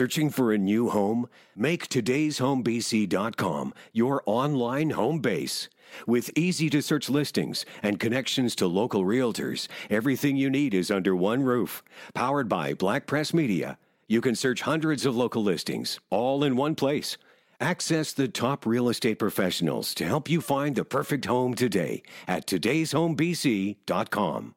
Searching for a new home? Make today'shomebc.com your online home base. With easy to search listings and connections to local realtors, everything you need is under one roof. Powered by Black Press Media, you can search hundreds of local listings, all in one place. Access the top real estate professionals to help you find the perfect home today at today'shomebc.com.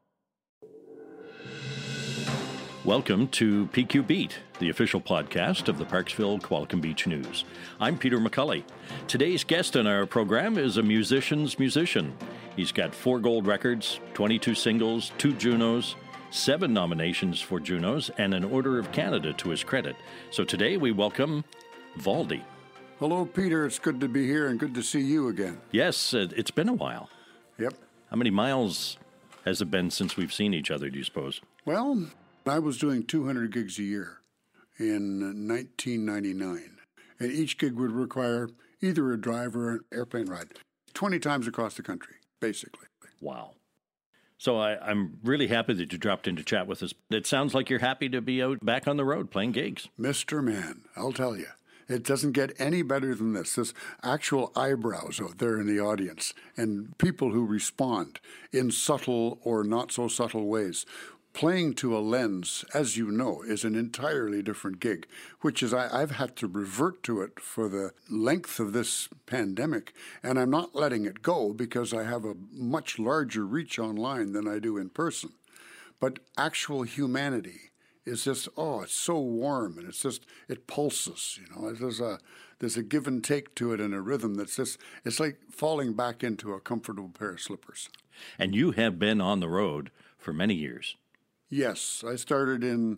Welcome to PQ Beat, the official podcast of the Parksville Qualicum Beach News. I'm Peter McCully. Today's guest on our program is a musician's musician. He's got four gold records, 22 singles, two Junos, seven nominations for Junos, and an Order of Canada to his credit. So today we welcome Valdy. Hello, Peter. It's good to be here and good to see you again. Yes, uh, it's been a while. Yep. How many miles has it been since we've seen each other, do you suppose? Well, I was doing 200 gigs a year in 1999, and each gig would require either a drive or an airplane ride 20 times across the country, basically. Wow. So I, am really happy that you dropped in to chat with us. It sounds like you're happy to be out back on the road playing gigs. Mr. Man, I'll tell you. It doesn't get any better than this. There's actual eyebrows out there in the audience and people who respond in subtle or not so subtle ways playing to a lens, as you know, is an entirely different gig, which is I, have had to revert to it for the length of this pandemic, and I'm not letting it go because I have a much larger reach online than I do in person. But actual humanity is just oh, it's so warm and it's just it pulses, you know. There's a there's a give and take to it and a rhythm that's just it's like falling back into a comfortable pair of slippers. And you have been on the road for many years. Yes, I started in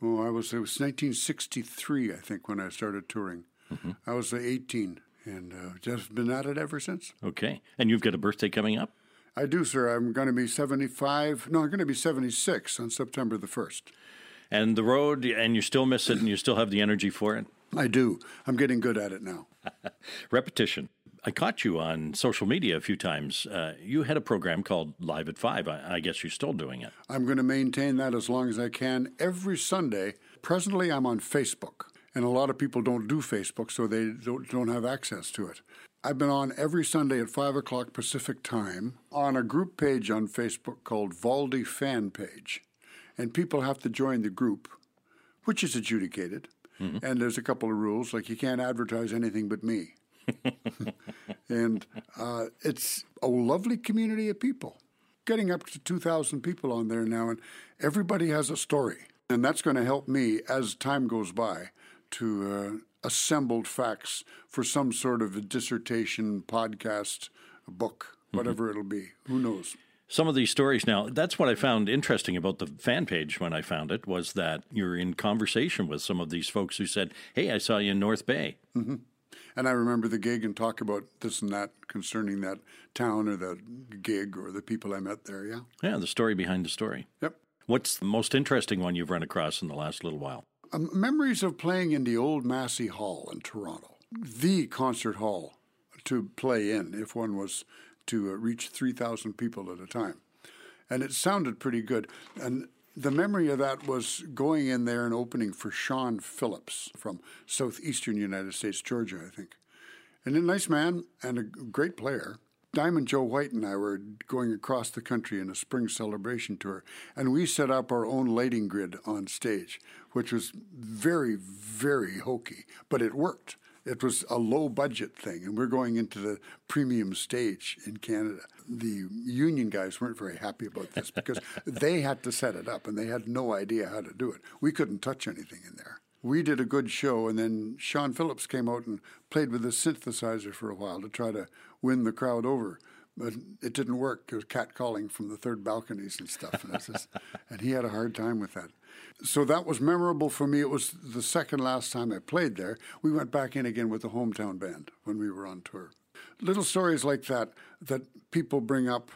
oh, I was it was 1963, I think, when I started touring. Mm-hmm. I was 18, and uh, just been at it ever since. Okay, and you've got a birthday coming up. I do, sir. I'm going to be 75. No, I'm going to be 76 on September the 1st. And the road, and you still miss it, and you still have the energy for it. I do. I'm getting good at it now. Repetition. I caught you on social media a few times. Uh, you had a program called Live at Five. I, I guess you're still doing it. I'm going to maintain that as long as I can every Sunday. Presently, I'm on Facebook, and a lot of people don't do Facebook, so they don't, don't have access to it. I've been on every Sunday at 5 o'clock Pacific time on a group page on Facebook called Valdy Fan Page. And people have to join the group, which is adjudicated. Mm-hmm. And there's a couple of rules, like you can't advertise anything but me. and uh, it's a lovely community of people. Getting up to 2,000 people on there now, and everybody has a story. And that's going to help me as time goes by to uh, assemble facts for some sort of a dissertation, podcast, book, mm-hmm. whatever mm-hmm. it'll be. Who knows? some of these stories now that's what i found interesting about the fan page when i found it was that you're in conversation with some of these folks who said hey i saw you in north bay mm-hmm. And I remember the gig and talk about this and that concerning that town or that gig or the people I met there. Yeah. Yeah, the story behind the story. Yep. What's the most interesting one you've run across in the last little while? Um, memories of playing in the old Massey Hall in Toronto, the concert hall to play in if one was to uh, reach 3,000 people at a time. And it sounded pretty good. And the memory of that was going in there and opening for Shawn Phillips from southeastern United States, Georgia, I think. And a nice man and a great player. Diamond Joe White and I were going across the country in a spring celebration tour, and we set up our own lighting grid on stage, which was very, very hokey, but it worked. It was a low budget thing, and we're going into the premium stage in Canada. The union guys weren't very happy about this because they had to set it up and they had no idea how to do it. We couldn't touch anything in there. We did a good show, and then Shawn Phillips came out and played with the synthesizer for a while to try to win the crowd over but it didn't work. It was catcalling from the third balconies and stuff, and, just, and he had a hard time with that so that was memorable for me. It was the second last time I played there. We went back in again with the hometown band when we were on tour. Little stories like that that people bring up.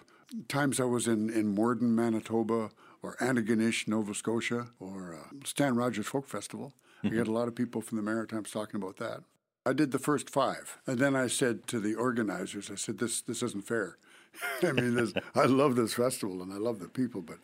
Times I was in, in Morden, Manitoba, or Antigonish, Nova Scotia, or uh, Stan Rogers Folk Festival. Mm-hmm. I get a lot of people from the Maritimes talking about that. I did the first five, and then I said to the organizers, I said, "This this isn't fair. I mean, this, I love this festival and I love the people, but."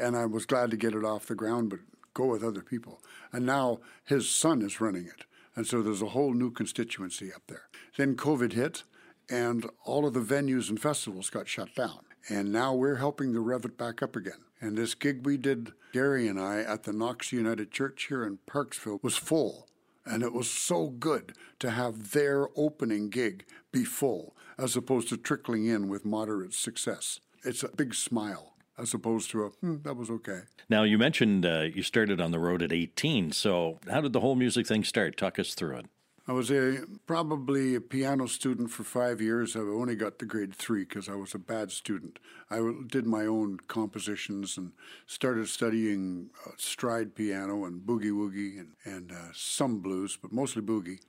And I was glad to get it off the ground, but go with other people. And now his son is running it. And so there's a whole new constituency up there. Then COVID hit, and all of the venues and festivals got shut down. And now we're helping to rev it back up again. And this gig we did, Gary and I, at the Knox United Church here in Parksville was full. And it was so good to have their opening gig be full as opposed to trickling in with moderate success. It's a big smile as opposed to a, hmm, that was okay. Now, you mentioned uh, you started on the road at 18. So, how did the whole music thing start? Talk us through it. I was a probably a piano student for five years. I only got to grade three because I was a bad student. I did my own compositions and started studying uh, stride piano and boogie woogie and, and uh, some blues, but mostly boogie.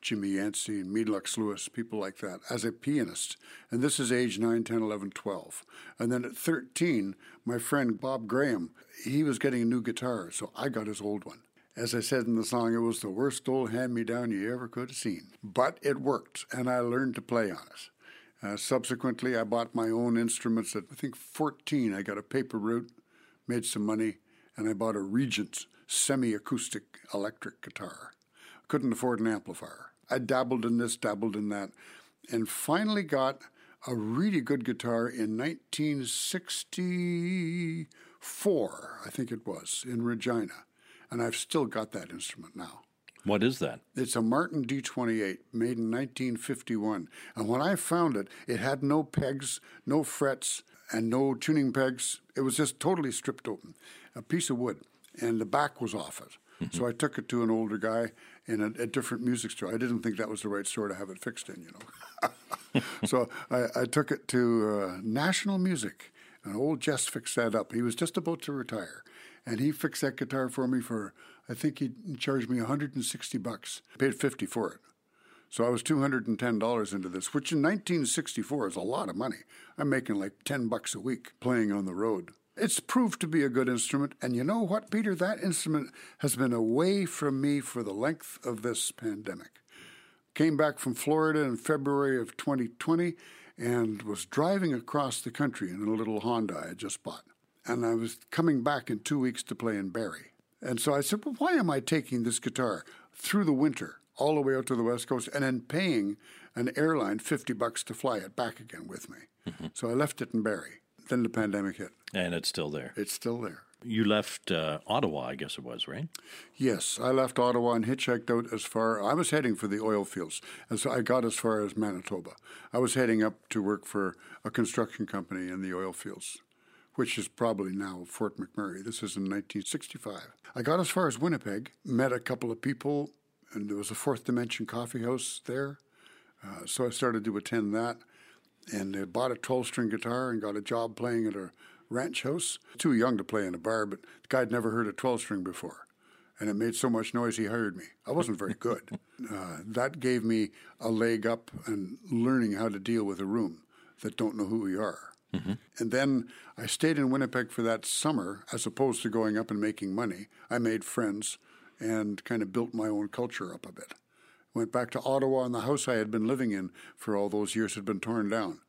Jimmy Yancey and Meade Lux Lewis, people like that, as a pianist. And this is age 9, 10, 11, 12. And then at 13, my friend Bob Graham, he was getting a new guitar, so I got his old one. As I said in the song, it was the worst old hand me down you ever could have seen. But it worked, and I learned to play on it. Uh, subsequently, I bought my own instruments at, I think, 14. I got a paper route, made some money, and I bought a Regent semi acoustic electric guitar. Couldn't afford an amplifier. I dabbled in this, dabbled in that, and finally got a really good guitar in 1964, I think it was, in Regina and I've still got that instrument now. What is that? It's a Martin D28 made in 1951. And when I found it, it had no pegs, no frets, and no tuning pegs. It was just totally stripped open, a piece of wood, and the back was off it. Mm-hmm. So I took it to an older guy in a, a, different music store. I didn't think that was the right store to have it fixed in, you know. so I, I, took it to uh, National Music, and old Jess fixed that up. He was just about to retire and he fixed that guitar for me for I think he charged me 160 bucks. I paid 50 for it. So I was $210 into this, which in 1964 is a lot of money. I'm making like 10 bucks a week playing on the road. It's proved to be a good instrument, and you know what, Peter? That instrument has been away from me for the length of this pandemic. Came back from Florida in February of 2020 and was driving across the country in a little Honda I had just bought and I was coming back in two weeks to play in Barrie. And so I said, well, why am I taking this guitar through the winter all the way out to the West Coast and then paying an airline 50 bucks to fly it back again with me? Mm-hmm. So I left it in Barrie. Then the pandemic hit. And it's still there. It's still there. You left uh, Ottawa, I guess it was, right? Yes, I left Ottawa and hitchhiked out as far. I was heading for the oil fields, and so I got as far as Manitoba. I was heading up to work for a construction company in the oil fields which is probably now Fort McMurray. This is in 1965. I got as far as Winnipeg, met a couple of people, and there was a Fourth Dimension coffee house there. Uh, so I started to attend that and I bought a 12 string guitar and got a job playing at a ranch house. Too young to play in a bar, but the guy had never heard a 12 string before. And it made so much noise he hired me. I wasn't very good. uh, that gave me a leg up and learning how to deal with a room that don't know who we are. Mm-hmm. And then I stayed in Winnipeg for that summer as opposed to going up and making money. I made friends and kind of built my own culture up a bit. Went back to Ottawa, and the house I had been living in for all those years had been torn down.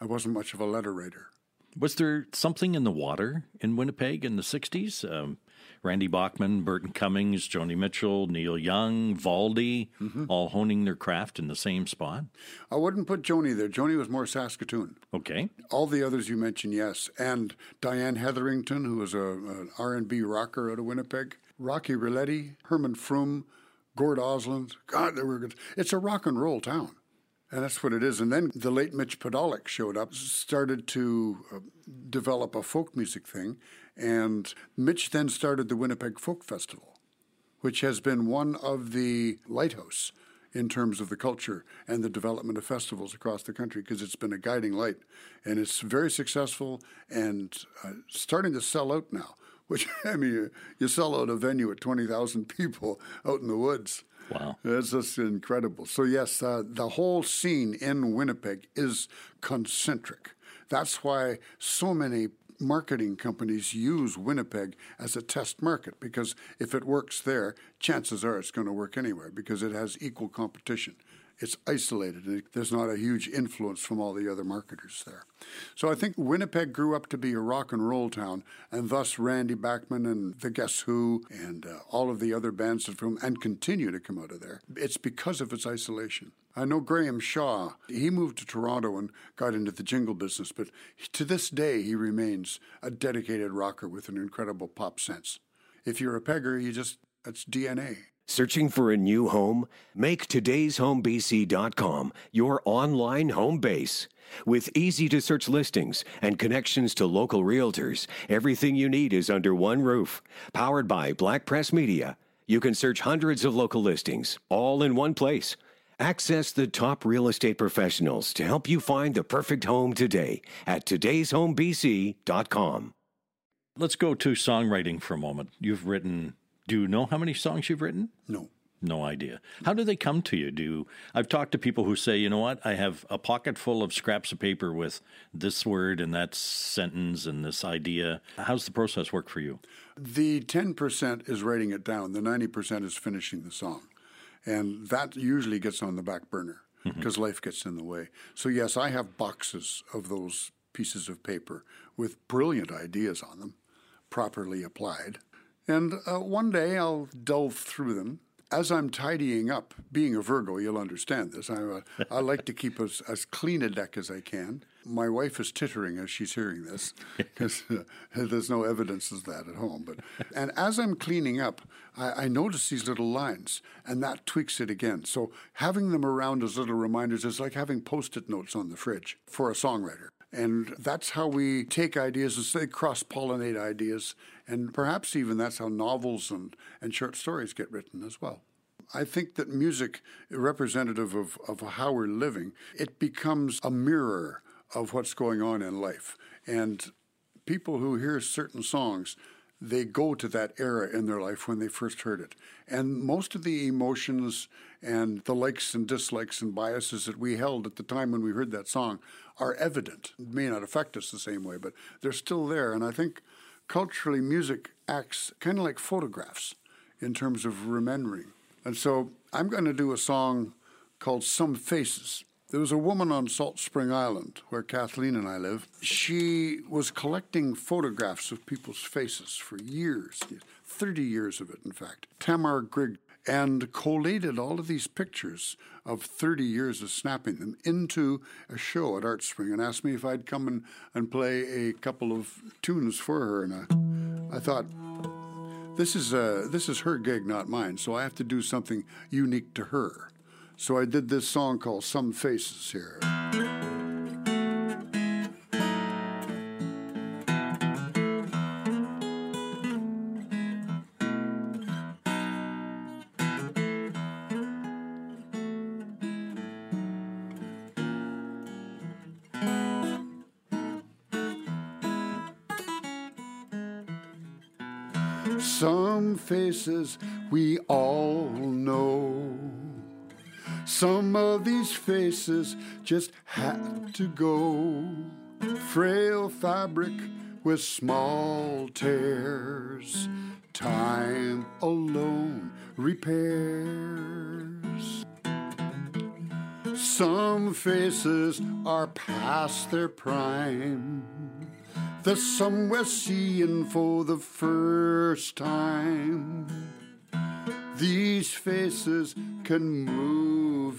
I wasn't much of a letter writer. Was there something in the water in Winnipeg in the 60s? Um, Randy Bachman, Burton Cummings, Joni Mitchell, Neil Young, Valdy, mm-hmm. all honing their craft in the same spot? I wouldn't put Joni there. Joni was more Saskatoon. Okay. All the others you mentioned, yes. And Diane Heatherington, who was a, an R&B rocker out of Winnipeg. Rocky Roulette, Herman Froom, Gord Osland. God, they were good. It's a rock and roll town. And that's what it is. And then the late Mitch Podolak showed up, started to uh, develop a folk music thing. And Mitch then started the Winnipeg Folk Festival, which has been one of the lighthouse in terms of the culture and the development of festivals across the country because it's been a guiding light. And it's very successful and uh, starting to sell out now, which, I mean, you, you sell out a venue at 20,000 people out in the woods. Wow. It's just incredible. So, yes, uh, the whole scene in Winnipeg is concentric. That's why so many marketing companies use Winnipeg as a test market because if it works there, chances are it's going to work anywhere because it has equal competition It's isolated. There's not a huge influence from all the other marketers there. So I think Winnipeg grew up to be a rock and roll town, and thus Randy Bachman and the Guess Who and uh, all of the other bands that from and continue to come out of there. It's because of its isolation. I know Graham Shaw. He moved to Toronto and got into the jingle business, but to this day he remains a dedicated rocker with an incredible pop sense. If you're a pegger, you just that's DNA. Searching for a new home? Make today'shomebc.com your online home base. With easy to search listings and connections to local realtors, everything you need is under one roof. Powered by Black Press Media, you can search hundreds of local listings all in one place. Access the top real estate professionals to help you find the perfect home today at today'shomebc.com. Let's go to songwriting for a moment. You've written do you know how many songs you've written? No. No idea. How do they come to you? Do you, I've talked to people who say, you know what, I have a pocket full of scraps of paper with this word and that sentence and this idea. How's the process work for you? The 10% is writing it down, the 90% is finishing the song. And that usually gets on the back burner because mm-hmm. life gets in the way. So, yes, I have boxes of those pieces of paper with brilliant ideas on them, properly applied. And uh, one day I'll delve through them. As I'm tidying up, being a Virgo, you'll understand this. I, I like to keep as, as clean a deck as I can. My wife is tittering as she's hearing this because uh, there's no evidence of that at home. But and as I'm cleaning up, I, I notice these little lines, and that tweaks it again. So having them around as little reminders is like having post-it notes on the fridge for a songwriter. And that's how we take ideas and say cross pollinate ideas. And perhaps even that's how novels and, and short stories get written as well. I think that music, representative of, of how we're living, it becomes a mirror of what's going on in life. And people who hear certain songs they go to that era in their life when they first heard it. And most of the emotions and the likes and dislikes and biases that we held at the time when we heard that song are evident. It may not affect us the same way, but they're still there. And I think culturally, music acts kind of like photographs in terms of remembering. And so I'm going to do a song called Some Faces. There was a woman on Salt Spring Island, where Kathleen and I live. She was collecting photographs of people's faces for years, 30 years of it, in fact. Tamar Grigg, and collated all of these pictures of 30 years of snapping them into a show at Art Spring and asked me if I'd come and, and play a couple of tunes for her. And I, I thought, this is, uh, this is her gig, not mine, so I have to do something unique to her. So I did this song called Some Faces here. Some faces we all some of these faces just had to go. Frail fabric with small tears. Time alone repairs. Some faces are past their prime. The some we're seeing for the first time. These faces can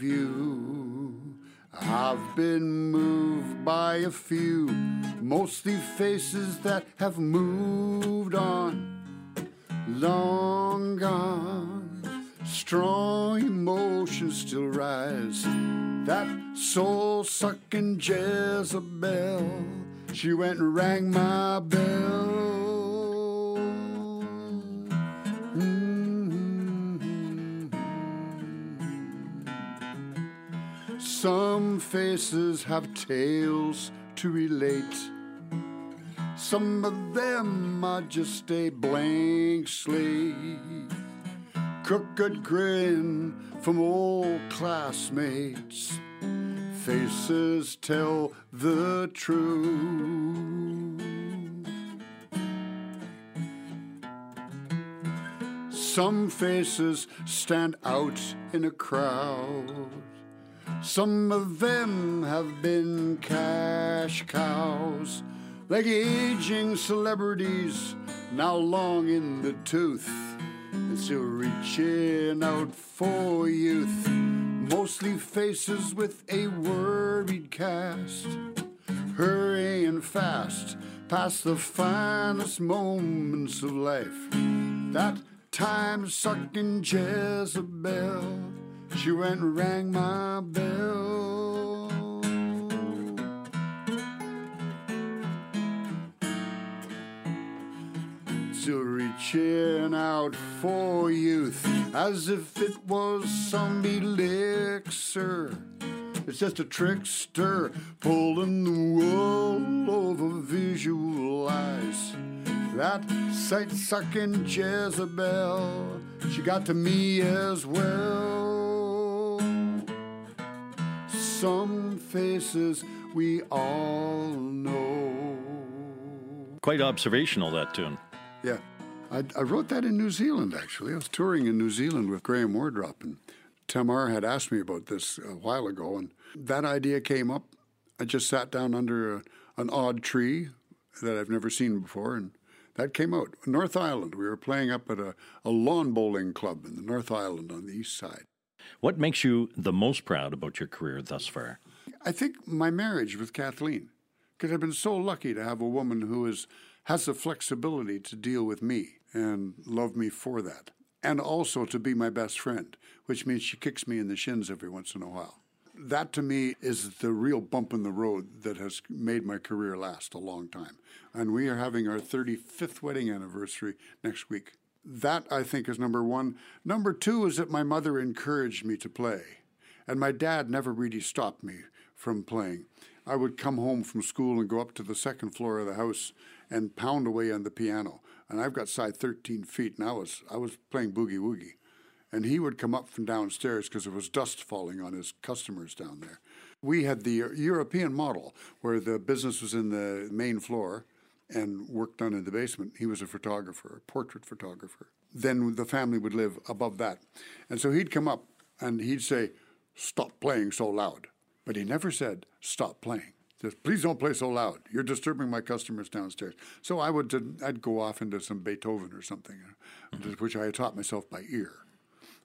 you. I've been moved by a few, mostly faces that have moved on, long gone. Strong emotions still rise. That soul sucking Jezebel, she went and rang my bell. Some faces have tales to relate. Some of them are just a blank slate. Crooked grin from old classmates. Faces tell the truth. Some faces stand out in a crowd Some of them have been cash cows, like aging celebrities now long in the tooth, and still reaching out for youth. Mostly faces with a worried cast, hurrying fast past the finest moments of life. That time sucking Jezebel, she went and rang my bell. Still reaching out for youth as if it was some elixir. It's just a trickster pulling the wool over visual eyes. That sight sucking Jezebel, she got to me as well. Some faces we all know. Quite observational, that tune. Yeah. I, I, wrote that in New Zealand, actually. I was touring in New Zealand with Graham Wardrop, and Tamar had asked me about this a while ago, and that idea came up. I just sat down under a, an odd tree that I've never seen before, and that came out. North Island. We were playing up at a, a lawn bowling club in the North Island on the east side. What makes you the most proud about your career thus far? I think my marriage with Kathleen, because I've been so lucky to have a woman who is has the flexibility to deal with me and love me for that, and also to be my best friend, which means she kicks me in the shins every once in a while. That to me is the real bump in the road that has made my career last a long time. And we are having our 35th wedding anniversary next week. That, I think, is number one. Number two is that my mother encouraged me to play. And my dad never really stopped me from playing. I would come home from school and go up to the second floor of the house and pound away on the piano. And I've got side 13 feet, and I was, I was playing boogie woogie. And he would come up from downstairs because there was dust falling on his customers down there. We had the European model where the business was in the main floor and work done in the basement. He was a photographer, a portrait photographer. Then the family would live above that. And so he'd come up and he'd say, Stop playing so loud. But he never said, Stop playing. Just, please don't play so loud. You're disturbing my customers downstairs. So I would, I'd go off into some Beethoven or something, mm-hmm. which I had taught myself by ear.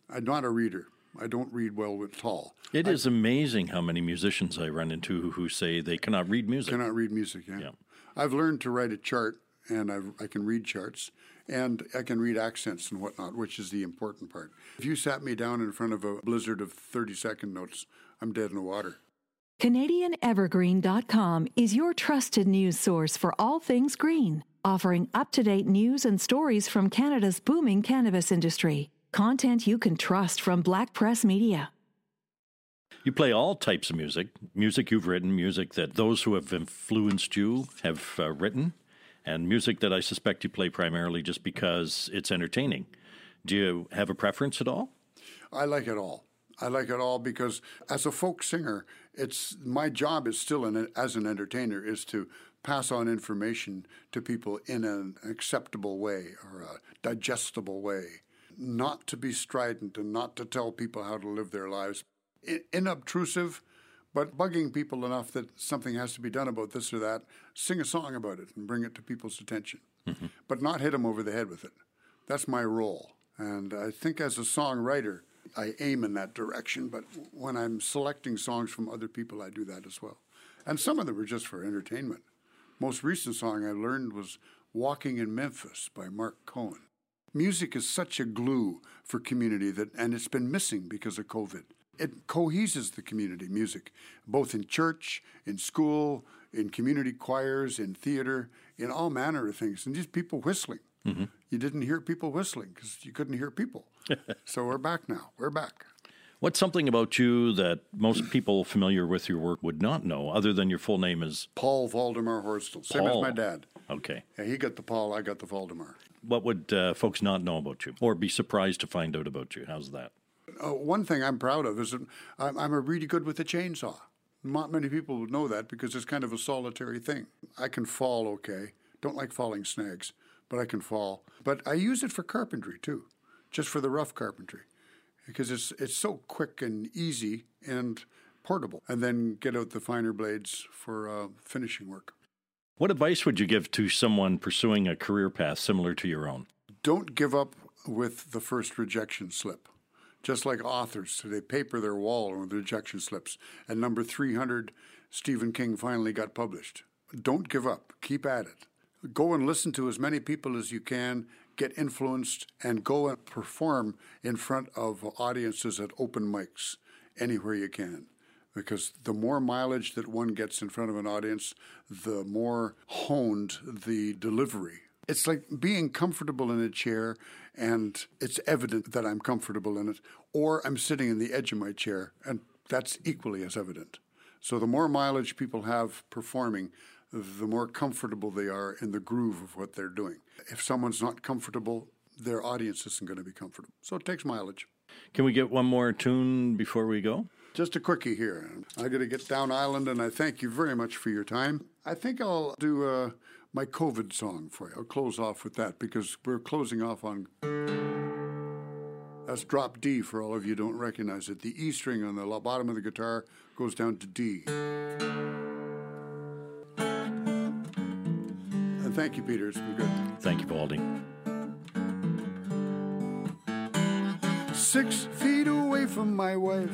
I'm not a reader. I don't read well at all. It I, is amazing how many musicians I run into who, who say they cannot read music. Cannot read music. Yeah. yeah. I've learned to write a chart, and I've, I can read charts, and I can read accents and whatnot, which is the important part. If you sat me down in front of a blizzard of 30 second notes, I'm dead in the water. CanadianEvergreen.com is your trusted news source for all things green, offering up to date news and stories from Canada's booming cannabis industry. Content you can trust from Black Press Media. You play all types of music music you've written, music that those who have influenced you have uh, written, and music that I suspect you play primarily just because it's entertaining. Do you have a preference at all? I like it all. I like it all because as a folk singer, it's my job is still an, as an entertainer is to pass on information to people in an acceptable way or a digestible way, not to be strident and not to tell people how to live their lives. Inobtrusive, but bugging people enough that something has to be done about this or that. Sing a song about it and bring it to people's attention, mm-hmm. but not hit them over the head with it. That's my role. And I think as a songwriter, I aim in that direction, but when I'm selecting songs from other people, I do that as well. And some of them are just for entertainment. Most recent song I learned was Walking in Memphis by Marc Cohn. Music is such a glue for community that and it's been missing because of COVID. It coheses the community, music, both in church, in school, in community choirs, in theater, in all manner of things. And just people whistling. Mm-hmm. You didn't hear people whistling because you couldn't hear people. so we're back now. We're back. What's something about you that most people familiar with your work would not know, other than your full name is Paul Valdemar Horsdal, same as my dad. Okay. Yeah, he got the Paul, I got the Valdemar. What would uh, folks not know about you, or be surprised to find out about you? How's that? Uh, one thing I'm proud of is that I'm, I'm a really good with a chainsaw. Not many people would know that because it's kind of a solitary thing. I can fall okay. Don't like falling snags but I can fall. But I use it for carpentry too, just for the rough carpentry, because it's it's so quick and easy, and portable, and then get out the finer blades for uh, finishing work. What advice would you give to someone pursuing a career path similar to your own? Don't give up with the first rejection slip. Just like authors, they paper their wall with rejection slips. And number 300, Stephen King finally got published. Don't give up. Keep at it. Go and listen to as many people as you can, get influenced, and go and perform in front of audiences at open mics anywhere you can. Because the more mileage that one gets in front of an audience, the more honed the delivery. It's like being comfortable in a chair and it's evident that I'm comfortable in it, or I'm sitting in the edge of my chair and that's equally as evident. So the more mileage people have performing, the more comfortable they are in the groove of what they're doing. If someone's not comfortable, their audience isn't going to be comfortable. So it takes mileage. Can we get one more tune before we go? Just a quickie here. I got to get down island, and I thank you very much for your time. I think I'll do uh, my COVID song for you. I'll close off with that because we're closing off on. That's drop D for all of you don't recognize it. The E string on the bottom of the guitar goes down to D. And thank you, Peter. It's been good. Thank you, Valdy. Six feet away from my wife,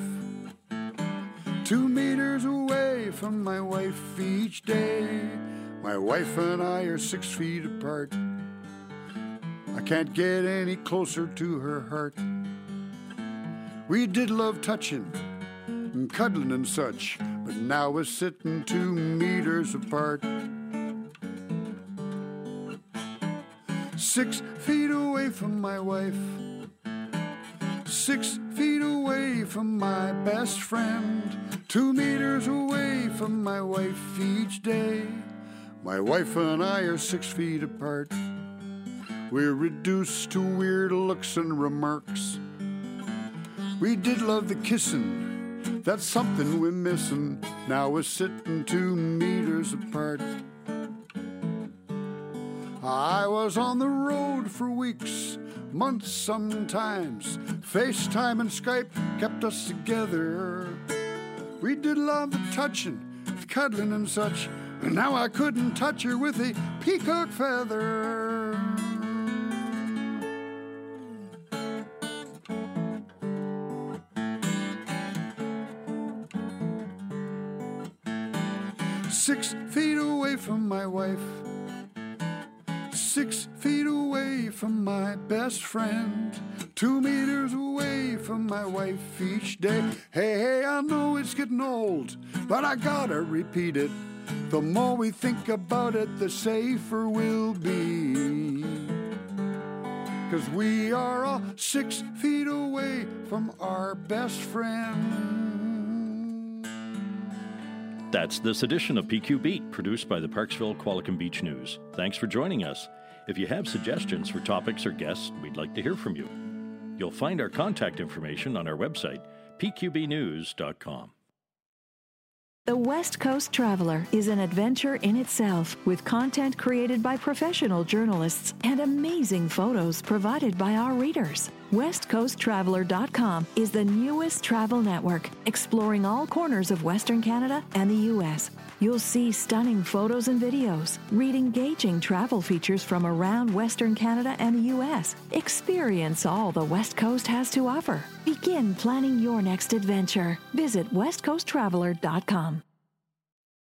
two meters away from my wife each day. My wife and I are six feet apart. I can't get any closer to her heart. We did love touching and cuddling and such, but now we're sitting two meters apart. Six feet away from my wife, six feet away from my best friend, two meters away from my wife each day. My wife and I are six feet apart. We're reduced to weird looks and remarks. We did love the kissing, that's something we're missing. Now we're sitting two meters apart. I was on the road for weeks, months sometimes. FaceTime and Skype kept us together. We did love the touching, the cuddling and such. And now I couldn't touch her with a peacock feather. Six feet away from my wife, six feet away from my best friend, two meters away from my wife each day. Hey, hey, I know it's getting old, but I gotta repeat it. The more we think about it, the safer we'll be. Cause we are all six feet away from our best friend. That's this edition of PQ Beat, produced by the Parksville Qualicum Beach News. Thanks for joining us. If you have suggestions for topics or guests, we'd like to hear from you. You'll find our contact information on our website, pqbnews.com. The West Coast Traveler is an adventure in itself with content created by professional journalists and amazing photos provided by our readers. WestCoastTraveler.com is the newest travel network exploring all corners of Western Canada and the U.S. You'll see stunning photos and videos, read engaging travel features from around Western Canada and the U.S. Experience all the West Coast has to offer. Begin planning your next adventure. Visit WestCoastTraveler.com.